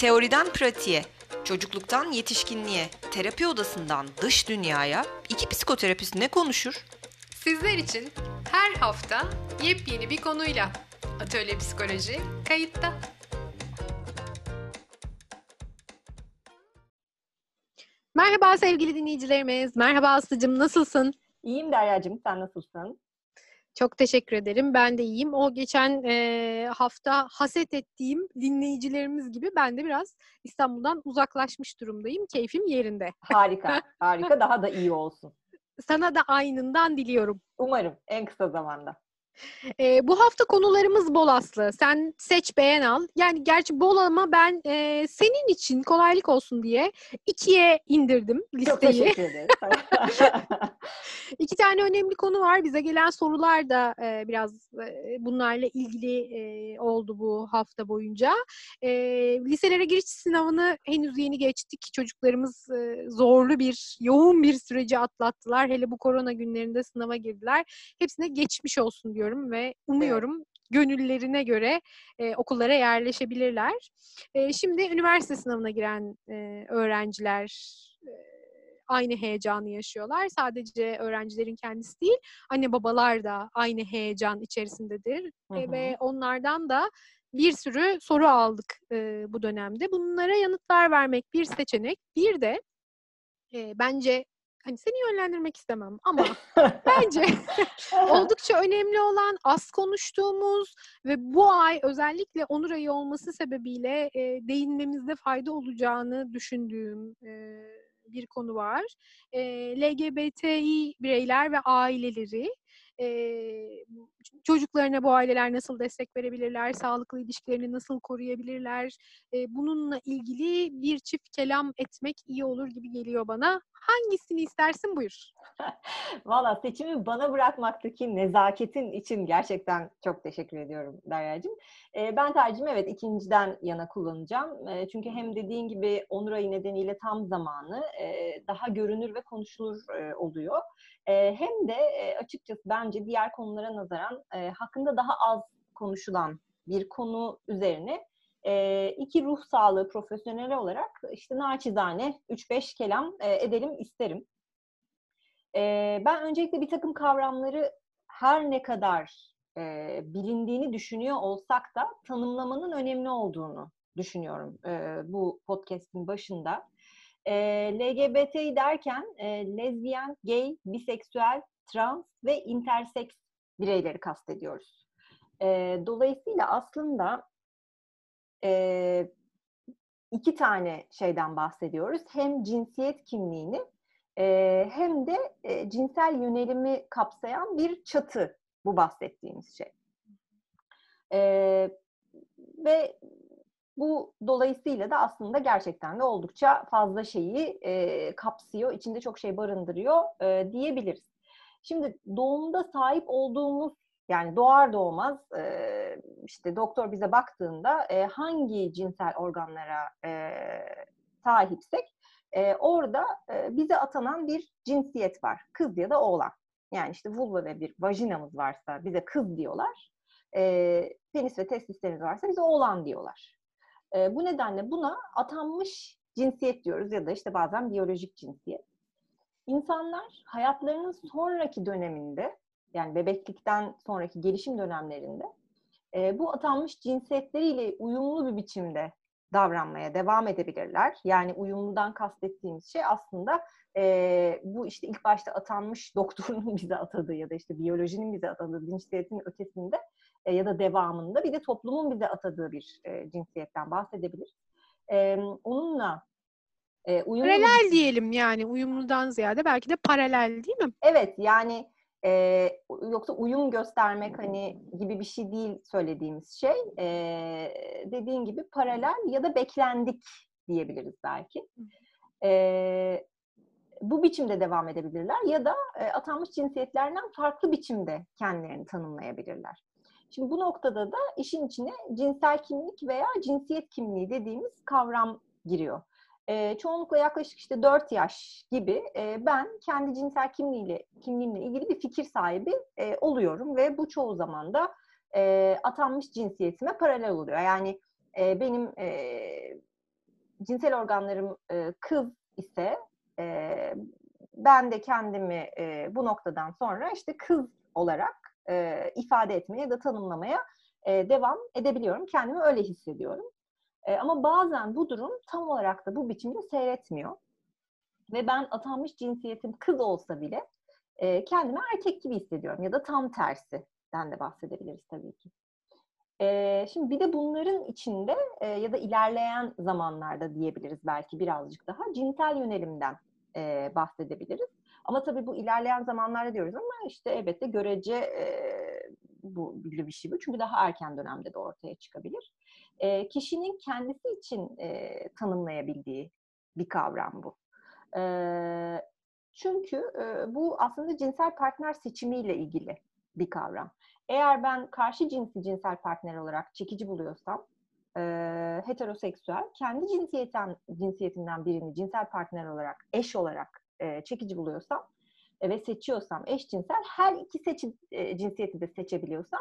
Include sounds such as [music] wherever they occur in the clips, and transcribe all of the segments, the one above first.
Teoriden pratiğe, çocukluktan yetişkinliğe, terapi odasından dış dünyaya iki psikoterapist ne konuşur? Sizler için her hafta yepyeni bir konuyla Atölye Psikoloji kayıtta. Merhaba sevgili dinleyicilerimiz. Merhaba Aslı'cığım nasılsın? İyiyim Derya'cığım sen nasılsın? Çok teşekkür ederim. Ben de iyiyim. O geçen e, hafta haset ettiğim dinleyicilerimiz gibi ben de biraz İstanbul'dan uzaklaşmış durumdayım. Keyfim yerinde. Harika, harika. [laughs] Daha da iyi olsun. Sana da aynından diliyorum. Umarım en kısa zamanda. E, bu hafta konularımız bol aslı. Sen seç beğen al. Yani gerçi bol ama ben e, senin için kolaylık olsun diye ikiye indirdim listeyi. Çok teşekkür ederim. [laughs] İki tane önemli konu var. Bize gelen sorular da e, biraz e, bunlarla ilgili e, oldu bu hafta boyunca. E, liselere giriş sınavını henüz yeni geçtik. Çocuklarımız e, zorlu bir, yoğun bir süreci atlattılar. Hele bu korona günlerinde sınava girdiler. Hepsine geçmiş olsun diyorum ve umuyorum evet gönüllerine göre e, okullara yerleşebilirler. E, şimdi üniversite sınavına giren e, öğrenciler e, aynı heyecanı yaşıyorlar. Sadece öğrencilerin kendisi değil, anne babalar da aynı heyecan içerisindedir. Hı hı. Ve onlardan da bir sürü soru aldık e, bu dönemde. Bunlara yanıtlar vermek bir seçenek. Bir de e, bence hani seni yönlendirmek istemem ama [laughs] bence [laughs] oldukça önemli olan az konuştuğumuz ve bu ay özellikle Onur ayı olması sebebiyle e, değinmemizde fayda olacağını düşündüğüm e, bir konu var. E, LGBTİ bireyler ve aileleri çocuklarına bu aileler nasıl destek verebilirler, sağlıklı ilişkilerini nasıl koruyabilirler, bununla ilgili bir çift kelam etmek iyi olur gibi geliyor bana. Hangisini istersin buyur. [laughs] Valla seçimi bana bırakmaktaki nezaketin için gerçekten çok teşekkür ediyorum Derya'cığım. E, ben tercihimi evet ikinciden yana kullanacağım. E, çünkü hem dediğin gibi Onur ayı nedeniyle tam zamanı e, daha görünür ve konuşulur e, oluyor. Hem de açıkçası bence diğer konulara nazaran hakkında daha az konuşulan bir konu üzerine iki ruh sağlığı profesyoneli olarak işte naçizane 3-5 kelam edelim isterim. Ben öncelikle bir takım kavramları her ne kadar bilindiğini düşünüyor olsak da tanımlamanın önemli olduğunu düşünüyorum bu podcast'in başında. E, LGBTİ derken e, lezbiyen, gay, biseksüel, trans ve interseks bireyleri kastediyoruz. E, dolayısıyla aslında e, iki tane şeyden bahsediyoruz. Hem cinsiyet kimliğini e, hem de e, cinsel yönelimi kapsayan bir çatı bu bahsettiğimiz şey. E, ve bu dolayısıyla da aslında gerçekten de oldukça fazla şeyi e, kapsıyor, içinde çok şey barındırıyor e, diyebiliriz. Şimdi doğumda sahip olduğumuz yani doğar doğmaz e, işte doktor bize baktığında e, hangi cinsel organlara e, sahipsek e, orada e, bize atanan bir cinsiyet var. Kız ya da oğlan. Yani işte vulva ve bir vajinamız varsa bize kız diyorlar. E, penis ve testislerimiz varsa bize oğlan diyorlar. E, bu nedenle buna atanmış cinsiyet diyoruz ya da işte bazen biyolojik cinsiyet. İnsanlar hayatlarının sonraki döneminde yani bebeklikten sonraki gelişim dönemlerinde e, bu atanmış cinsiyetleriyle uyumlu bir biçimde davranmaya devam edebilirler. Yani uyumludan kastettiğimiz şey aslında e, bu işte ilk başta atanmış doktorun [laughs] bize atadığı ya da işte biyolojinin bize atadığı cinsiyetin ötesinde e, ya da devamında bir de toplumun bize atadığı bir e, cinsiyetten bahsedebilir. E, onunla e, uyumlu paralel bir... diyelim yani uyumludan ziyade belki de paralel değil mi? Evet yani e, yoksa uyum göstermek hani gibi bir şey değil söylediğimiz şey. E, dediğin gibi paralel ya da beklendik diyebiliriz belki. E, bu biçimde devam edebilirler ya da e, atanmış cinsiyetlerden farklı biçimde kendilerini tanımlayabilirler. Şimdi bu noktada da işin içine cinsel kimlik veya cinsiyet kimliği dediğimiz kavram giriyor. E, çoğunlukla yaklaşık işte 4 yaş gibi e, ben kendi cinsel kimliğiyle kimliğimle ilgili bir fikir sahibi e, oluyorum ve bu çoğu zaman da e, atanmış cinsiyetime paralel oluyor. Yani e, benim e, cinsel organlarım e, kız ise e, ben de kendimi e, bu noktadan sonra işte kız olarak e, ifade etmeye ya da tanımlamaya e, devam edebiliyorum. Kendimi öyle hissediyorum. E, ama bazen bu durum tam olarak da bu biçimde seyretmiyor. Ve ben atanmış cinsiyetim kız olsa bile e, kendimi erkek gibi hissediyorum. Ya da tam tersinden de bahsedebiliriz tabii ki. E, şimdi bir de bunların içinde e, ya da ilerleyen zamanlarda diyebiliriz belki birazcık daha cinsel yönelimden e, bahsedebiliriz. Ama tabii bu ilerleyen zamanlarda diyoruz ama işte elbette görece e, bu bir şey bu. Çünkü daha erken dönemde de ortaya çıkabilir. E, kişinin kendisi için e, tanımlayabildiği bir kavram bu. E, çünkü e, bu aslında cinsel partner seçimiyle ilgili bir kavram. Eğer ben karşı cinsi cinsel partner olarak çekici buluyorsam, e, heteroseksüel, kendi cinsiyetten, cinsiyetinden birini cinsel partner olarak, eş olarak e, çekici buluyorsam e, ve seçiyorsam eşcinsel, her iki seçi, e, cinsiyeti de seçebiliyorsam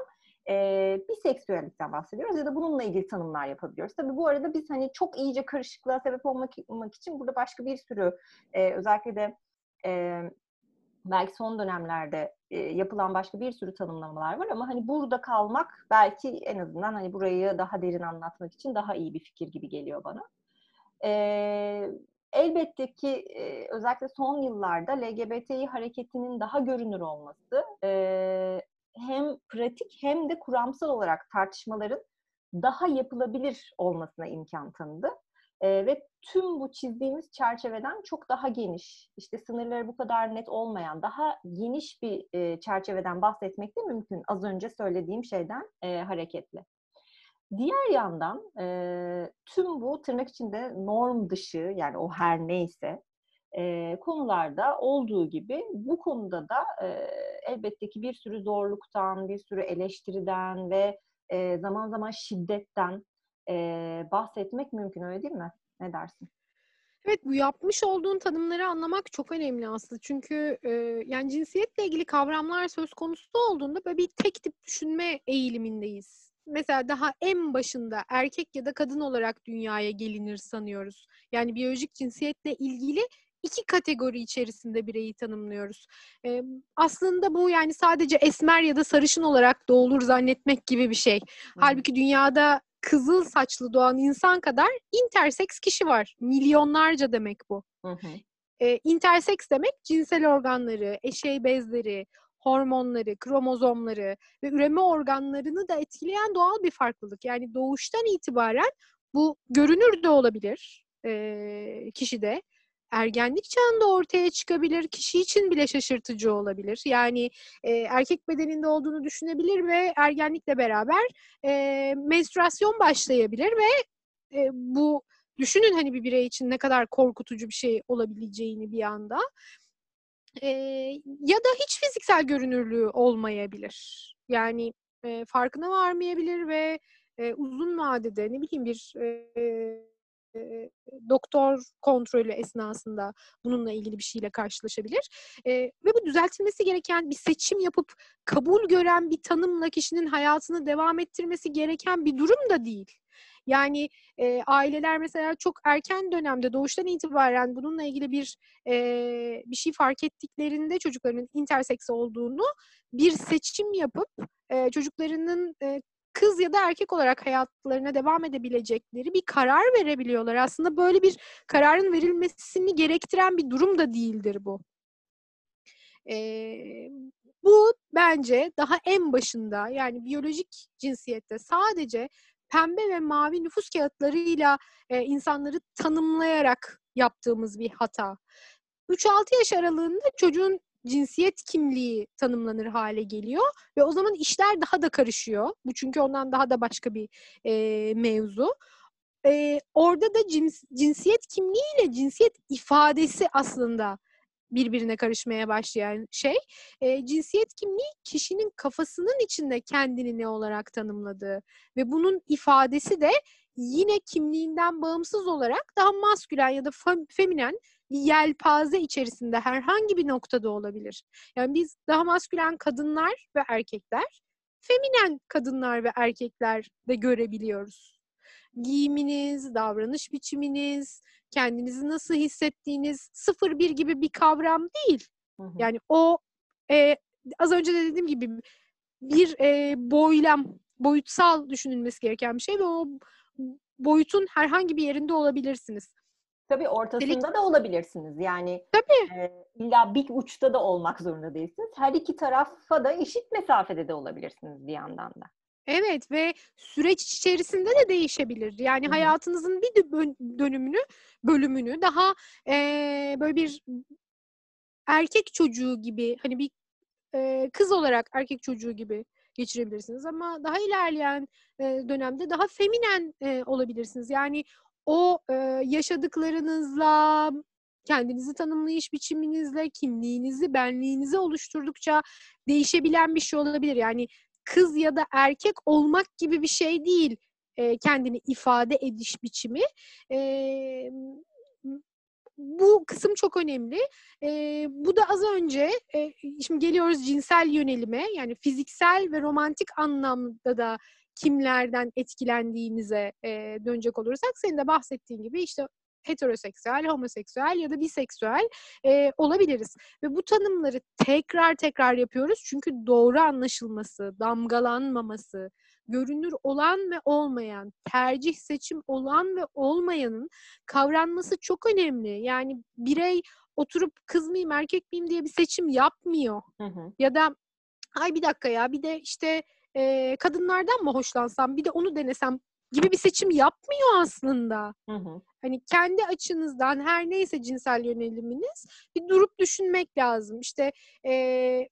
e, biseksüellikten bahsediyoruz ya da bununla ilgili tanımlar yapabiliyoruz. Tabii bu arada biz hani çok iyice karışıklığa sebep olmak, olmak için burada başka bir sürü e, özellikle de e, belki son dönemlerde e, yapılan başka bir sürü tanımlamalar var ama hani burada kalmak belki en azından hani burayı daha derin anlatmak için daha iyi bir fikir gibi geliyor bana. E, elbette ki e, özellikle son yıllarda LGBTİ hareketinin daha görünür olması e, hem pratik hem de kuramsal olarak tartışmaların daha yapılabilir olmasına imkan tanıdı. E, ve tüm bu çizdiğimiz çerçeveden çok daha geniş, işte sınırları bu kadar net olmayan, daha geniş bir e, çerçeveden bahsetmek de mümkün. Az önce söylediğim şeyden e, hareketle. Diğer yandan e, tüm bu tırnak içinde norm dışı yani o her neyse e, konularda olduğu gibi bu konuda da e, elbette ki bir sürü zorluktan, bir sürü eleştiriden ve e, zaman zaman şiddetten e, bahsetmek mümkün öyle değil mi? Ne dersin? Evet bu yapmış olduğun tanımları anlamak çok önemli aslında. Çünkü e, yani cinsiyetle ilgili kavramlar söz konusu olduğunda böyle bir tek tip düşünme eğilimindeyiz. Mesela daha en başında erkek ya da kadın olarak dünyaya gelinir sanıyoruz. Yani biyolojik cinsiyetle ilgili iki kategori içerisinde bireyi tanımlıyoruz. E, aslında bu yani sadece esmer ya da sarışın olarak doğulur zannetmek gibi bir şey. Hmm. Halbuki dünyada kızıl saçlı doğan insan kadar interseks kişi var. Milyonlarca demek bu. Hı hı. E, interseks demek cinsel organları, eşey bezleri, hormonları, kromozomları ve üreme organlarını da etkileyen doğal bir farklılık. Yani doğuştan itibaren bu görünür de olabilir e, kişide ergenlik çağında ortaya çıkabilir. Kişi için bile şaşırtıcı olabilir. Yani e, erkek bedeninde olduğunu düşünebilir ve ergenlikle beraber e, menstruasyon başlayabilir ve e, bu düşünün hani bir birey için ne kadar korkutucu bir şey olabileceğini bir anda. E, ya da hiç fiziksel görünürlüğü olmayabilir. Yani e, farkına varmayabilir ve e, uzun vadede ne bileyim bir e, doktor kontrolü esnasında bununla ilgili bir şeyle karşılaşabilir. E, ve bu düzeltilmesi gereken bir seçim yapıp kabul gören bir tanımla kişinin hayatını devam ettirmesi gereken bir durum da değil. Yani e, aileler mesela çok erken dönemde doğuştan itibaren bununla ilgili bir e, bir şey fark ettiklerinde çocukların interseks olduğunu bir seçim yapıp e, çocuklarının e, kız ya da erkek olarak hayatlarına devam edebilecekleri bir karar verebiliyorlar. Aslında böyle bir kararın verilmesini gerektiren bir durum da değildir bu. Ee, bu bence daha en başında yani biyolojik cinsiyette sadece pembe ve mavi nüfus kağıtlarıyla e, insanları tanımlayarak yaptığımız bir hata. 3-6 yaş aralığında çocuğun cinsiyet kimliği tanımlanır hale geliyor ve o zaman işler daha da karışıyor. Bu çünkü ondan daha da başka bir e, mevzu. E, orada da cins, cinsiyet kimliğiyle cinsiyet ifadesi aslında birbirine karışmaya başlayan şey. E, cinsiyet kimliği kişinin kafasının içinde kendini ne olarak tanımladığı ve bunun ifadesi de yine kimliğinden bağımsız olarak daha maskülen ya da feminen bir yelpaze içerisinde herhangi bir noktada olabilir. Yani biz daha maskülen kadınlar ve erkekler, feminen kadınlar ve erkekler de görebiliyoruz. giyiminiz, davranış biçiminiz, kendinizi nasıl hissettiğiniz sıfır bir gibi bir kavram değil. Hı hı. Yani o e, az önce de dediğim gibi bir e, boylam, boyutsal düşünülmesi gereken bir şey ve o boyutun herhangi bir yerinde olabilirsiniz. Tabii ortasında Delik- da olabilirsiniz. Yani Tabii. e, illa bir uçta da olmak zorunda değilsiniz. Her iki tarafa da eşit mesafede de olabilirsiniz bir yandan da. Evet ve süreç içerisinde de değişebilir. Yani Hı hı. hayatınızın bir dönümünü, bölümünü daha eee, böyle bir erkek çocuğu gibi hani bir eee, kız olarak erkek çocuğu gibi geçirebilirsiniz ama daha ilerleyen eee, dönemde daha feminen eee, olabilirsiniz. Yani o eee, yaşadıklarınızla kendinizi tanımlayış biçiminizle kimliğinizi, benliğinizi oluşturdukça değişebilen bir şey olabilir. Yani kız ya da erkek olmak gibi bir şey değil e, kendini ifade ediş biçimi. E, bu kısım çok önemli. E, bu da az önce, e, şimdi geliyoruz cinsel yönelime, yani fiziksel ve romantik anlamda da kimlerden etkilendiğimize e, dönecek olursak, senin de bahsettiğin gibi işte heteroseksüel, homoseksüel ya da biseksüel e, olabiliriz. Ve bu tanımları tekrar tekrar yapıyoruz çünkü doğru anlaşılması, damgalanmaması, görünür olan ve olmayan, tercih seçim olan ve olmayanın kavranması çok önemli. Yani birey oturup kız mıyım erkek miyim diye bir seçim yapmıyor. Hı hı. Ya da ay bir dakika ya bir de işte e, kadınlardan mı hoşlansam bir de onu denesem gibi bir seçim yapmıyor aslında. Hı hı. Hani kendi açınızdan her neyse cinsel yöneliminiz bir durup düşünmek lazım. İşte eee,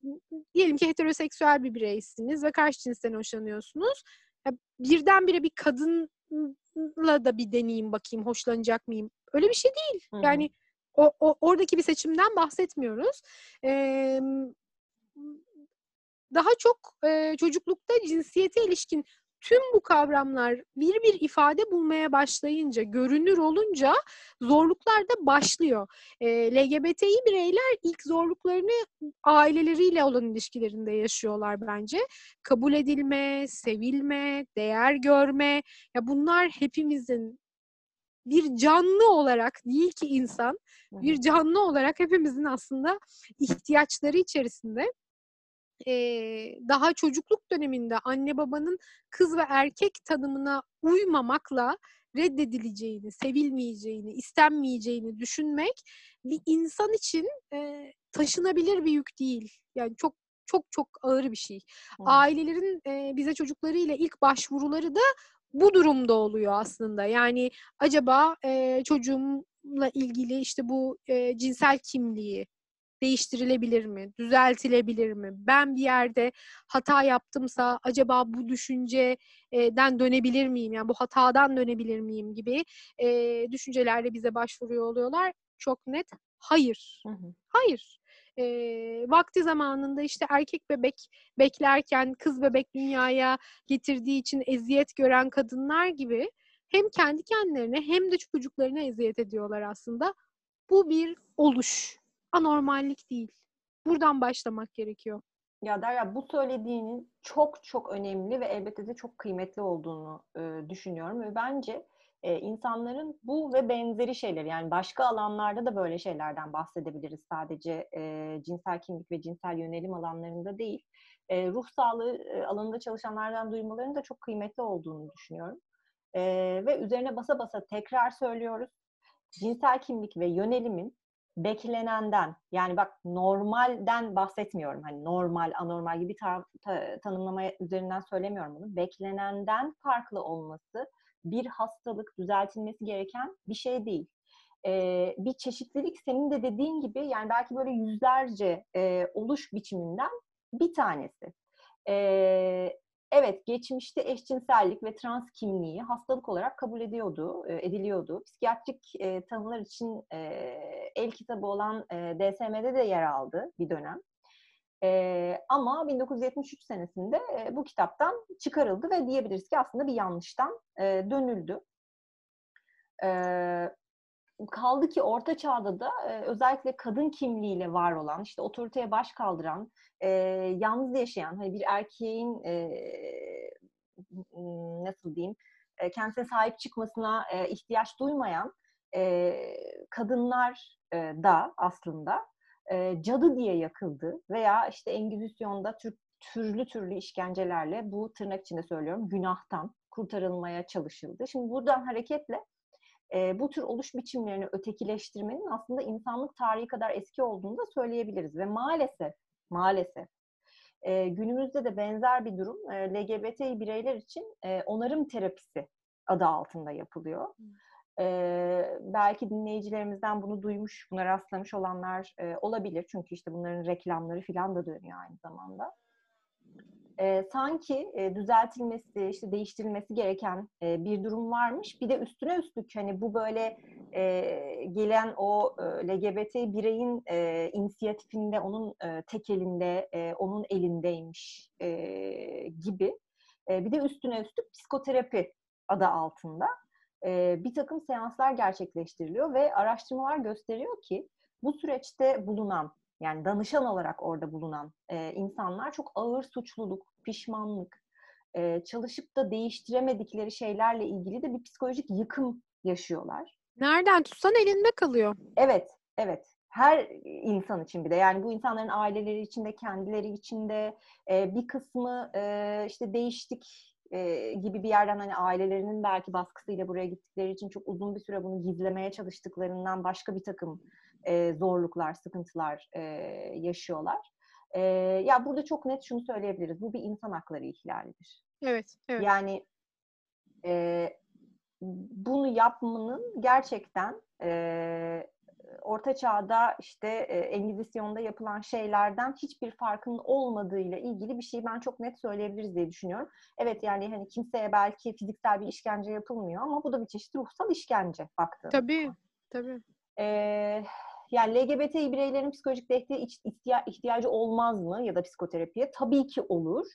diyelim ki heteroseksüel bir bireysiniz ve karşı cinsten hoşlanıyorsunuz. Ya birdenbire bir kadınla da bir deneyeyim bakayım hoşlanacak mıyım? Öyle bir şey değil. Hı hı. Yani o, o oradaki bir seçimden bahsetmiyoruz. Eee, daha çok eee, çocuklukta cinsiyete ilişkin tüm bu kavramlar bir bir ifade bulmaya başlayınca, görünür olunca zorluklar da başlıyor. E, LGBTİ bireyler ilk zorluklarını aileleriyle olan ilişkilerinde yaşıyorlar bence. Kabul edilme, sevilme, değer görme, ya bunlar hepimizin bir canlı olarak değil ki insan, bir canlı olarak hepimizin aslında ihtiyaçları içerisinde eee, daha çocukluk döneminde anne babanın kız ve erkek tanımına uymamakla reddedileceğini, sevilmeyeceğini, istenmeyeceğini düşünmek bir insan için eee, taşınabilir bir yük değil. Yani çok çok çok ağır bir şey. Hı. Ailelerin eee, bize çocuklarıyla ilk başvuruları da bu durumda oluyor aslında. Yani acaba eee, çocuğumla ilgili işte bu eee, cinsel kimliği değiştirilebilir mi? Düzeltilebilir mi? Ben bir yerde hata yaptımsa acaba bu düşünceden dönebilir miyim? Yani bu hatadan dönebilir miyim gibi eee, düşüncelerle bize başvuruyor oluyorlar. Çok net hayır. Hı hı. Hayır. Eee, vakti zamanında işte erkek bebek beklerken kız bebek dünyaya getirdiği için eziyet gören kadınlar gibi hem kendi kendilerine hem de çocuklarına eziyet ediyorlar aslında. Bu bir oluş. Anormallik değil. Buradan başlamak gerekiyor. Ya Derya bu söylediğinin çok çok önemli ve elbette de çok kıymetli olduğunu e, düşünüyorum ve bence e, insanların bu ve benzeri şeyleri yani başka alanlarda da böyle şeylerden bahsedebiliriz sadece e, cinsel kimlik ve cinsel yönelim alanlarında değil. E, ruh sağlığı e, alanında çalışanlardan duymalarının da çok kıymetli olduğunu düşünüyorum. E, ve üzerine basa basa tekrar söylüyoruz. Cinsel kimlik ve yönelimin beklenenden yani bak normalden bahsetmiyorum. Hani normal, anormal gibi tar- ta- tanımlama üzerinden söylemiyorum bunu. Beklenenden farklı olması bir hastalık, düzeltilmesi gereken bir şey değil. Ee, bir çeşitlilik senin de dediğin gibi yani belki böyle yüzlerce e, oluş biçiminden bir tanesi. Ee, evet geçmişte eşcinsellik ve trans kimliği hastalık olarak kabul ediyordu, e, ediliyordu. Psikiyatrik e, tanılar için e, el kitabı olan e, DSM'de de yer aldı bir dönem. E, ama 1973 senesinde e, bu kitaptan çıkarıldı ve diyebiliriz ki aslında bir yanlıştan e, dönüldü. E, kaldı ki Orta Çağ'da da e, özellikle kadın kimliğiyle var olan, işte otoriteye baş kaldıran, e, yalnız yaşayan, hani bir erkeğin e, nasıl diyeyim, e, kendisine sahip çıkmasına e, ihtiyaç duymayan e, kadınlar e, da aslında e, cadı diye yakıldı veya işte Engizisyon'da tür, türlü türlü işkencelerle bu tırnak içinde söylüyorum günahtan kurtarılmaya çalışıldı. Şimdi buradan hareketle e, bu tür oluş biçimlerini ötekileştirmenin aslında insanlık tarihi kadar eski olduğunu da söyleyebiliriz ve maalesef maalesef e, günümüzde de benzer bir durum e, LGBT bireyler için e, onarım terapisi adı altında yapılıyor. E, belki dinleyicilerimizden bunu duymuş, buna rastlamış olanlar e, olabilir. Çünkü işte bunların reklamları falan da dönüyor aynı zamanda. E, sanki e, düzeltilmesi, işte değiştirilmesi gereken e, bir durum varmış. Bir de üstüne üstlük hani bu böyle e, gelen o e, LGBT bireyin e, inisiyatifinde, onun e, tek elinde, e, onun elindeymiş e, gibi. E, bir de üstüne üstlük psikoterapi adı altında e, bir takım seanslar gerçekleştiriliyor ve araştırmalar gösteriyor ki bu süreçte bulunan yani danışan olarak orada bulunan e, insanlar çok ağır suçluluk, pişmanlık, e, çalışıp da değiştiremedikleri şeylerle ilgili de bir psikolojik yıkım yaşıyorlar. Nereden tutsan elinde kalıyor. Evet, evet. Her insan için bir de yani bu insanların aileleri içinde, kendileri içinde e, bir kısmı e, işte değiştik e, gibi bir yerden hani ailelerinin belki baskısıyla buraya gittikleri için çok uzun bir süre bunu gizlemeye çalıştıklarından başka bir takım e, zorluklar, sıkıntılar e, yaşıyorlar. E, ya burada çok net şunu söyleyebiliriz. Bu bir insan hakları ihlalidir. Evet, evet. Yani e, bunu yapmanın gerçekten e, Orta Çağ'da işte e, Engizisyon'da yapılan şeylerden hiçbir farkının olmadığıyla ilgili bir şey ben çok net söyleyebiliriz diye düşünüyorum. Evet yani hani kimseye belki fiziksel bir işkence yapılmıyor ama bu da bir çeşit ruhsal işkence baktığında. Tabii, tabii. Ee, yani LGBT bireylerin psikolojik desteğe ihtiya- ihtiyacı olmaz mı ya da psikoterapiye? Tabii ki olur.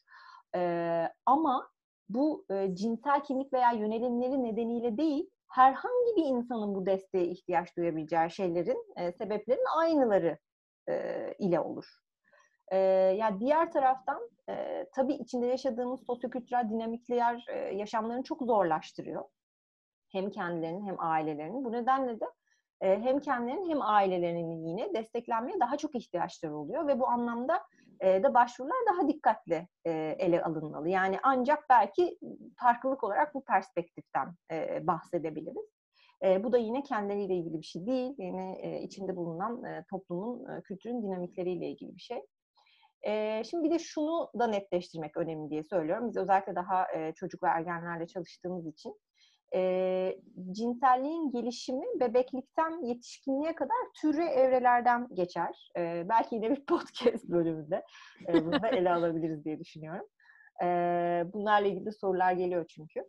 Ee, ama bu e, cinsel kimlik veya yönelimleri nedeniyle değil, herhangi bir insanın bu desteğe ihtiyaç duyabileceği şeylerin, e, sebeplerin aynıları e, ile olur. E, yani diğer taraftan e, tabii içinde yaşadığımız sosyokültürel dinamikler e, yaşamlarını çok zorlaştırıyor. Hem kendilerinin hem ailelerinin. Bu nedenle de hem kendilerinin hem ailelerinin yine desteklenmeye daha çok ihtiyaçları oluyor ve bu anlamda de başvurular daha dikkatli ele alınmalı. Yani ancak belki farklılık olarak bu perspektiften bahsedebiliriz. Bu da yine kendileriyle ilgili bir şey değil. Yine içinde bulunan toplumun, kültürün dinamikleriyle ilgili bir şey. Şimdi bir de şunu da netleştirmek önemli diye söylüyorum. Biz özellikle daha çocuk ve ergenlerle çalıştığımız için e, cinselliğin gelişimi bebeklikten yetişkinliğe kadar türe evrelerden geçer. E, belki yine bir [laughs] podcast bölümünde e, bunu da ele alabiliriz diye düşünüyorum. E, bunlarla ilgili sorular geliyor çünkü.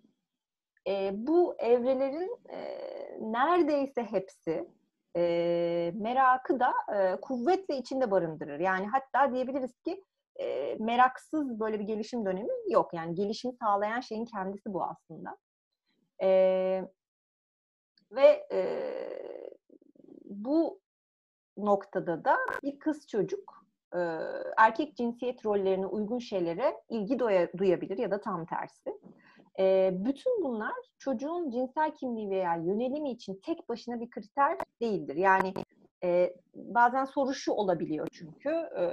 E, bu evrelerin e, neredeyse hepsi e, merakı da e, kuvvetle içinde barındırır. Yani hatta diyebiliriz ki e, meraksız böyle bir gelişim dönemi yok. Yani gelişimi sağlayan şeyin kendisi bu aslında. E, ve e, bu noktada da bir kız çocuk e, erkek cinsiyet rollerine uygun şeylere ilgi doya, duyabilir ya da tam tersi. E, bütün bunlar çocuğun cinsel kimliği veya yönelimi için tek başına bir kriter değildir. Yani e, bazen soru şu olabiliyor çünkü e,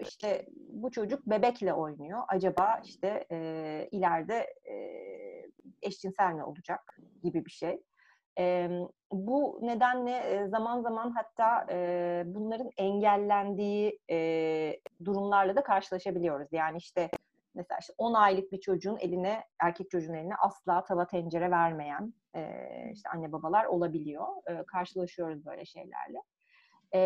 işte bu çocuk bebekle oynuyor. Acaba işte e, ileride e, eşcinsel mi olacak gibi bir şey. E, bu nedenle e, zaman zaman hatta e, bunların engellendiği e, durumlarla da karşılaşabiliyoruz. Yani işte mesela işte 10 aylık bir çocuğun eline, erkek çocuğun eline asla tava tencere vermeyen e, işte anne babalar olabiliyor. E, karşılaşıyoruz böyle şeylerle. E,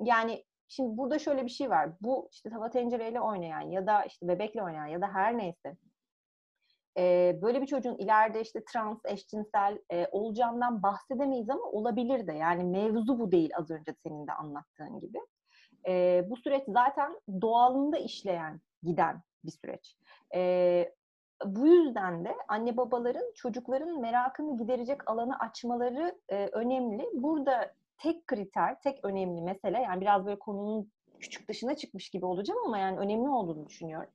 yani şimdi burada şöyle bir şey var. Bu işte tava tencereyle oynayan ya da işte bebekle oynayan ya da her neyse e, böyle bir çocuğun ileride işte trans, eşcinsel e, olacağından bahsedemeyiz ama olabilir de. Yani mevzu bu değil az önce senin de anlattığın gibi. E, bu süreç zaten doğalında işleyen, giden bir süreç. E, bu yüzden de anne babaların çocukların merakını giderecek alanı açmaları e, önemli. Burada tek kriter, tek önemli mesele yani biraz böyle konunun küçük dışına çıkmış gibi olacağım ama yani önemli olduğunu düşünüyorum.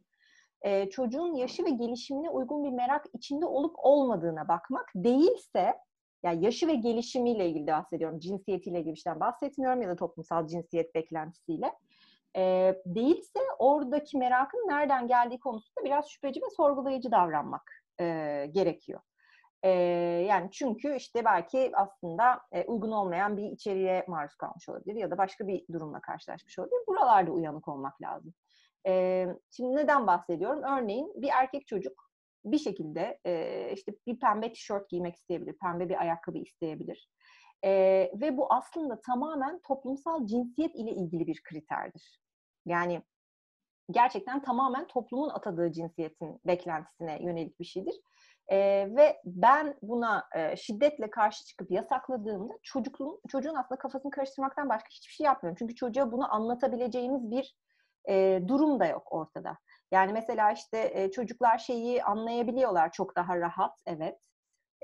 E, çocuğun yaşı ve gelişimine uygun bir merak içinde olup olmadığına bakmak değilse yani yaşı ve gelişimiyle ilgili bahsediyorum. Cinsiyetiyle ilgili bir şeyden bahsetmiyorum ya da toplumsal cinsiyet beklentisiyle. E, değilse oradaki merakın nereden geldiği konusunda biraz şüpheci ve sorgulayıcı davranmak e, gerekiyor. E, yani çünkü işte belki aslında e, uygun olmayan bir içeriğe maruz kalmış olabilir ya da başka bir durumla karşılaşmış olabilir. Buralarda uyanık olmak lazım. E, şimdi neden bahsediyorum? Örneğin bir erkek çocuk bir şekilde e, işte bir pembe tişört giymek isteyebilir, pembe bir ayakkabı isteyebilir. E, ve bu aslında tamamen toplumsal cinsiyet ile ilgili bir kriterdir. Yani gerçekten tamamen toplumun atadığı cinsiyetin beklentisine yönelik bir şeydir. E, ve ben buna e, şiddetle karşı çıkıp yasakladığımda çocukluğun, çocuğun aslında kafasını karıştırmaktan başka hiçbir şey yapmıyorum. Çünkü çocuğa bunu anlatabileceğimiz bir e, durum da yok ortada. Yani mesela işte e, çocuklar şeyi anlayabiliyorlar çok daha rahat, evet.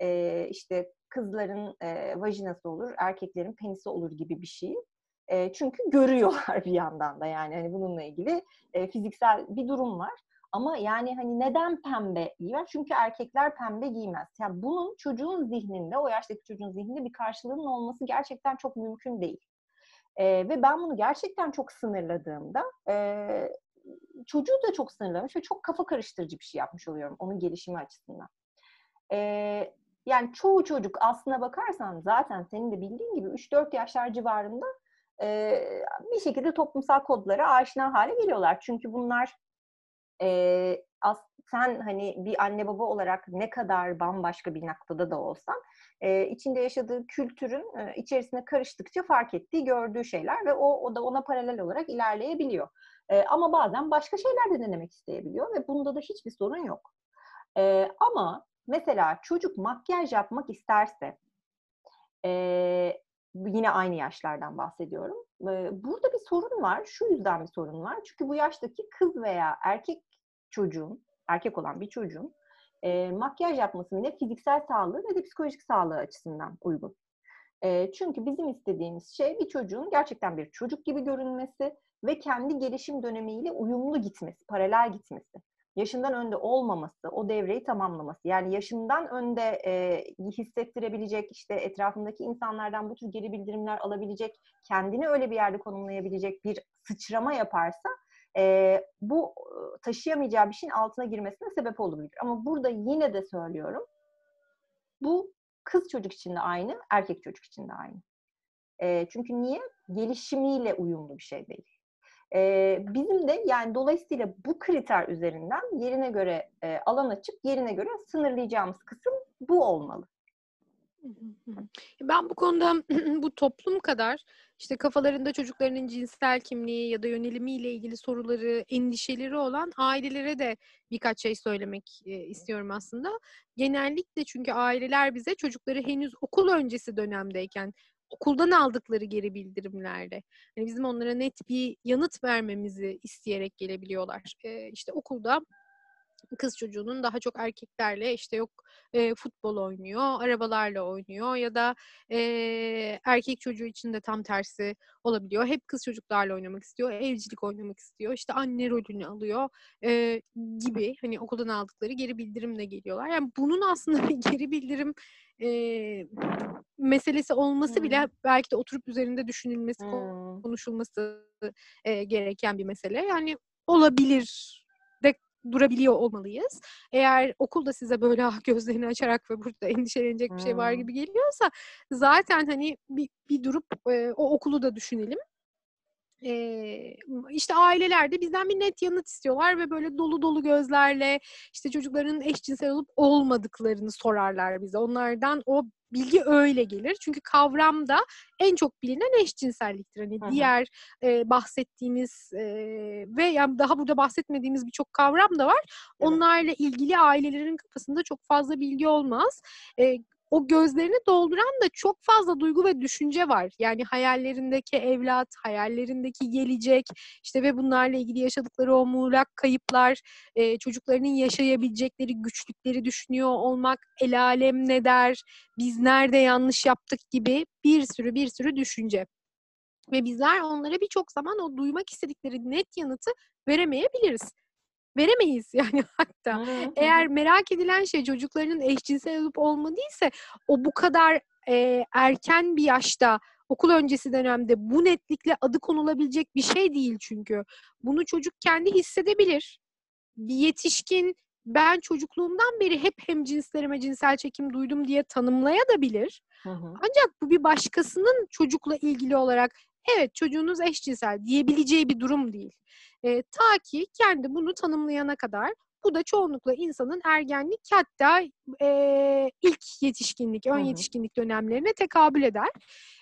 E, işte kızların e, vajinası olur, erkeklerin penisi olur gibi bir şey. E, çünkü [laughs] görüyorlar bir yandan da yani hani bununla ilgili e, fiziksel bir durum var. Ama yani hani neden pembe giyer? Çünkü erkekler pembe giymez. Yani bunun çocuğun zihninde, o yaştaki çocuğun zihninde bir karşılığının olması gerçekten çok mümkün değil. E, ve ben bunu gerçekten çok sınırladığımda e, çocuğu da çok sınırlamış ve çok kafa karıştırıcı bir şey yapmış oluyorum onun gelişimi açısından. E, yani çoğu çocuk aslına bakarsan zaten senin de bildiğin gibi 3-4 yaşlar civarında e, bir şekilde toplumsal kodlara aşina hale geliyorlar. Çünkü bunlar e, as, sen hani bir anne baba olarak ne kadar bambaşka bir noktada da olsan e, içinde yaşadığı kültürün e, içerisine karıştıkça fark ettiği, gördüğü şeyler ve o, o da ona paralel olarak ilerleyebiliyor. Ama bazen başka şeyler de denemek isteyebiliyor ve bunda da hiçbir sorun yok. Ama mesela çocuk makyaj yapmak isterse yine aynı yaşlardan bahsediyorum. Burada bir sorun var. Şu yüzden bir sorun var. Çünkü bu yaştaki kız veya erkek çocuğun, erkek olan bir çocuğun e, makyaj yapması ne fiziksel sağlığı ne de psikolojik sağlığı açısından uygun. E, çünkü bizim istediğimiz şey bir çocuğun gerçekten bir çocuk gibi görünmesi ve kendi gelişim dönemiyle uyumlu gitmesi, paralel gitmesi. Yaşından önde olmaması, o devreyi tamamlaması. Yani yaşından önde e, hissettirebilecek, işte etrafındaki insanlardan bu tür geri bildirimler alabilecek, kendini öyle bir yerde konumlayabilecek bir sıçrama yaparsa e, bu taşıyamayacağı bir şeyin altına girmesine sebep olabilir. Ama burada yine de söylüyorum, bu kız çocuk için de aynı, erkek çocuk için de aynı. E, çünkü niye? Gelişimiyle uyumlu bir şey değil. E, bizim de yani dolayısıyla bu kriter üzerinden yerine göre e, alan açıp yerine göre sınırlayacağımız kısım bu olmalı. Ben bu konuda [clears throat] bu toplum kadar işte kafalarında çocuklarının cinsel kimliği ya da yönelimiyle ilgili soruları, endişeleri olan ailelere de birkaç şey söylemek istiyorum aslında. Genellikle çünkü aileler bize çocukları henüz okul öncesi dönemdeyken okuldan aldıkları geri bildirimlerle yani bizim onlara net bir yanıt vermemizi isteyerek gelebiliyorlar. Ee, işte okulda kız çocuğunun daha çok erkeklerle işte yok e, futbol oynuyor, arabalarla oynuyor ya da e, erkek çocuğu için de tam tersi olabiliyor. Hep kız çocuklarla oynamak istiyor, evcilik oynamak istiyor, işte anne rolünü alıyor e, gibi hani okuldan aldıkları geri bildirimle geliyorlar. Yani bunun aslında bir geri bildirim e, meselesi olması hmm. bile belki de oturup üzerinde düşünülmesi, hmm. konuşulması e, gereken bir mesele. Yani olabilir durabiliyor olmalıyız. Eğer okulda size böyle ah, [laughs] gözlerini açarak ve burada endişelenecek bir şey var gibi geliyorsa zaten hani bir, bir durup e, o okulu da düşünelim. Ee, işte aileler de bizden bir net yanıt istiyorlar ve böyle dolu dolu gözlerle işte çocukların eşcinsel olup olmadıklarını sorarlar bize. Onlardan o bilgi öyle gelir. Çünkü kavramda en çok bilinen eşcinselliktir. Hani Hı-hı. diğer e, bahsettiğimiz e, ve yani daha burada bahsetmediğimiz birçok kavram da var. Evet. Onlarla ilgili ailelerin kafasında çok fazla bilgi olmaz. E, o gözlerini dolduran da çok fazla duygu ve düşünce var. Yani hayallerindeki evlat, hayallerindeki gelecek, işte ve bunlarla ilgili yaşadıkları o muğlak kayıplar, e, çocuklarının yaşayabilecekleri güçlükleri düşünüyor olmak, el alem ne der, biz nerede yanlış yaptık gibi bir sürü bir sürü düşünce. Ve bizler onlara birçok zaman o duymak istedikleri net yanıtı veremeyebiliriz. Veremeyiz [laughs] yani hatta. Eğer merak edilen şey çocuklarının eşcinsel olup olmadıysa o bu kadar e, erken bir yaşta okul öncesi dönemde bu netlikle adı konulabilecek bir şey değil çünkü. Bunu çocuk kendi hissedebilir. Bir yetişkin ben çocukluğumdan beri hep hem cinslerime cinsel çekim duydum diye tanımlayabilir. Hı hı. Ancak bu bir başkasının çocukla ilgili olarak evet çocuğunuz eşcinsel diyebileceği bir durum değil. E, ta ki kendi bunu tanımlayana kadar bu da çoğunlukla insanın ergenlik hatta e, ilk yetişkinlik, ön yetişkinlik dönemlerine tekabül eder.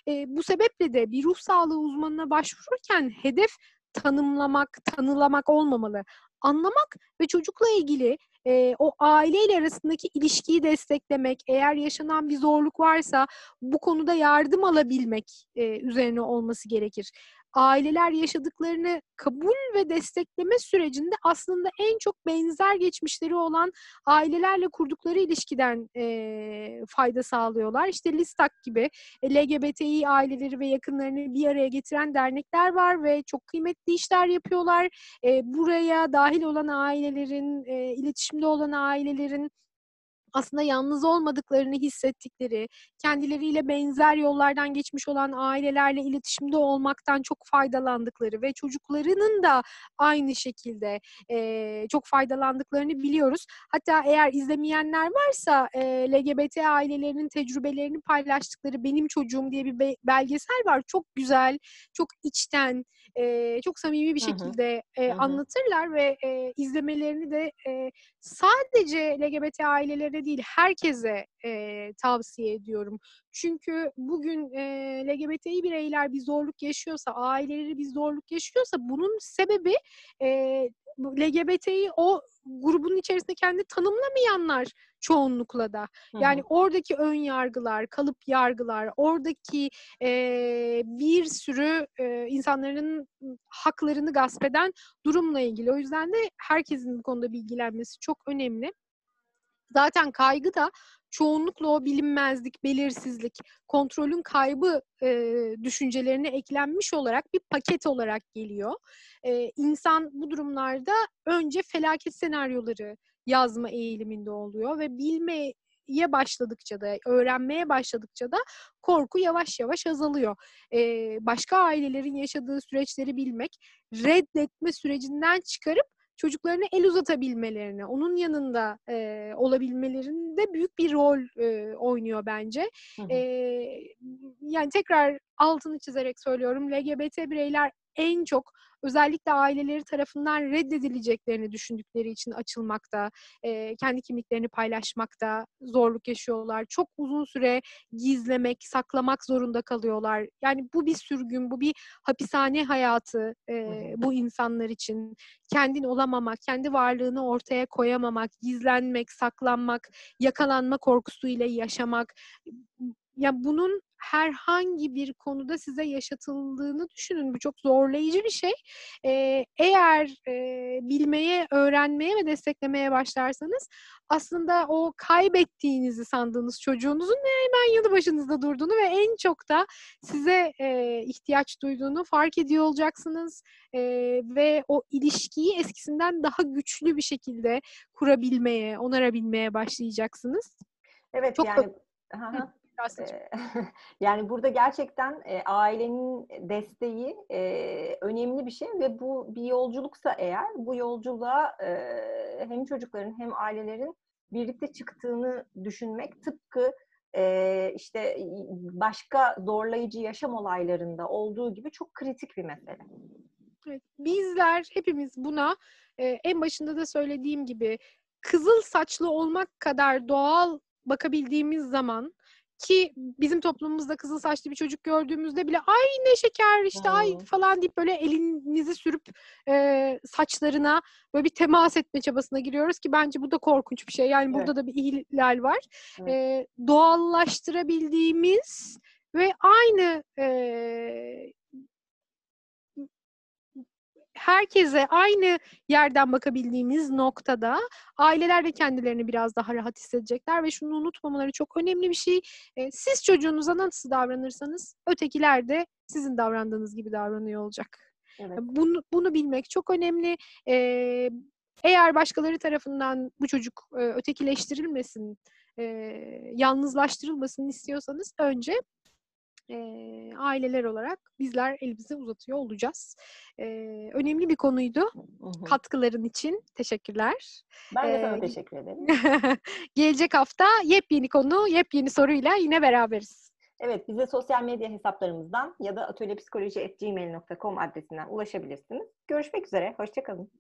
E, bu sebeple de bir ruh sağlığı uzmanına başvururken hedef tanımlamak, tanılamak olmamalı. Anlamak ve çocukla ilgili e, o aileyle arasındaki ilişkiyi desteklemek, eğer yaşanan bir zorluk varsa bu konuda yardım alabilmek e, üzerine olması gerekir. Aileler yaşadıklarını kabul ve destekleme sürecinde aslında en çok benzer geçmişleri olan ailelerle kurdukları ilişkiden e, fayda sağlıyorlar. İşte Listak gibi e, LGBTİ aileleri ve yakınlarını bir araya getiren dernekler var ve çok kıymetli işler yapıyorlar. E, buraya dahil olan ailelerin, e, iletişimde olan ailelerin aslında yalnız olmadıklarını hissettikleri, kendileriyle benzer yollardan geçmiş olan ailelerle iletişimde olmaktan çok faydalandıkları ve çocuklarının da aynı şekilde e, çok faydalandıklarını biliyoruz. Hatta eğer izlemeyenler varsa e, LGBT ailelerinin tecrübelerini paylaştıkları Benim Çocuğum diye bir be- belgesel var. Çok güzel, çok içten, e, çok samimi bir şekilde e, anlatırlar ve e, izlemelerini de e, sadece LGBT değil herkese e, tavsiye ediyorum. Çünkü bugün e, LGBTİ bireyler bir zorluk yaşıyorsa, aileleri bir zorluk yaşıyorsa bunun sebebi e, bu LGBTİ o grubun içerisinde kendi tanımlamayanlar çoğunlukla da. Yani hı. oradaki ön yargılar, kalıp yargılar, oradaki e, bir sürü e, insanların haklarını gasp eden durumla ilgili. O yüzden de herkesin bu konuda bilgilenmesi çok önemli. Zaten kaygı da çoğunlukla o bilinmezlik, belirsizlik, kontrolün kaybı e, düşüncelerine eklenmiş olarak bir paket olarak geliyor. E, insan bu durumlarda önce felaket senaryoları yazma eğiliminde oluyor ve bilmeye başladıkça da, öğrenmeye başladıkça da korku yavaş yavaş azalıyor. E, başka ailelerin yaşadığı süreçleri bilmek, reddetme sürecinden çıkarıp çocuklarına el uzatabilmelerini, onun yanında e, olabilmelerinde büyük bir rol e, oynuyor bence. Hı hı. E, yani tekrar altını çizerek söylüyorum, LGBT bireyler en çok özellikle aileleri tarafından reddedileceklerini düşündükleri için açılmakta, e, kendi kimliklerini paylaşmakta zorluk yaşıyorlar. Çok uzun süre gizlemek, saklamak zorunda kalıyorlar. Yani bu bir sürgün, bu bir hapishane hayatı e, bu insanlar için. Kendin olamamak, kendi varlığını ortaya koyamamak, gizlenmek, saklanmak, yakalanma korkusuyla yaşamak. Ya bunun herhangi bir konuda size yaşatıldığını düşünün. Bu çok zorlayıcı bir şey. Ee, eğer e, bilmeye, öğrenmeye ve desteklemeye başlarsanız aslında o kaybettiğinizi sandığınız çocuğunuzun hemen yanı başınızda durduğunu ve en çok da size e, ihtiyaç duyduğunu fark ediyor olacaksınız E, ve o ilişkiyi eskisinden daha güçlü bir şekilde kurabilmeye, onarabilmeye başlayacaksınız. Evet Çok yani hı. [laughs] Yani burada gerçekten e, ailenin desteği e, önemli bir şey ve bu bir yolculuksa eğer bu yolculuğa e, hem çocukların hem ailelerin birlikte çıktığını düşünmek tıpkı e, işte başka zorlayıcı yaşam olaylarında olduğu gibi çok kritik bir mesele. Evet, bizler hepimiz buna e, en başında da söylediğim gibi kızıl saçlı olmak kadar doğal bakabildiğimiz zaman ki bizim toplumumuzda kızıl saçlı bir çocuk gördüğümüzde bile ay ne şeker işte ay falan deyip böyle elinizi sürüp e, saçlarına böyle bir temas etme çabasına giriyoruz ki bence bu da korkunç bir şey. Yani burada da bir ihlal var. Evet. E, doğallaştırabildiğimiz ve aynı e, herkese aynı yerden bakabildiğimiz noktada aileler de kendilerini biraz daha rahat hissedecekler ve şunu unutmamaları çok önemli bir şey. E, siz çocuğunuza nasıl davranırsanız ötekiler de sizin davrandığınız gibi davranıyor olacak. Evet. Bunu, bunu bilmek çok önemli. E, Eğer başkaları tarafından bu çocuk e, ötekileştirilmesin, e, yalnızlaştırılmasın istiyorsanız önce e, aileler olarak bizler elimizi uzatıyor olacağız. E, önemli bir konuydu. Hı hı. Katkıların için teşekkürler. Ben de sana Ee, teşekkür ederim. [laughs] Gelecek hafta yepyeni konu, yepyeni soruyla yine beraberiz. Evet, bize sosyal medya hesaplarımızdan ya da atölyepsikoloji.gmail.com adresinden ulaşabilirsiniz. Görüşmek üzere, hoşçakalın.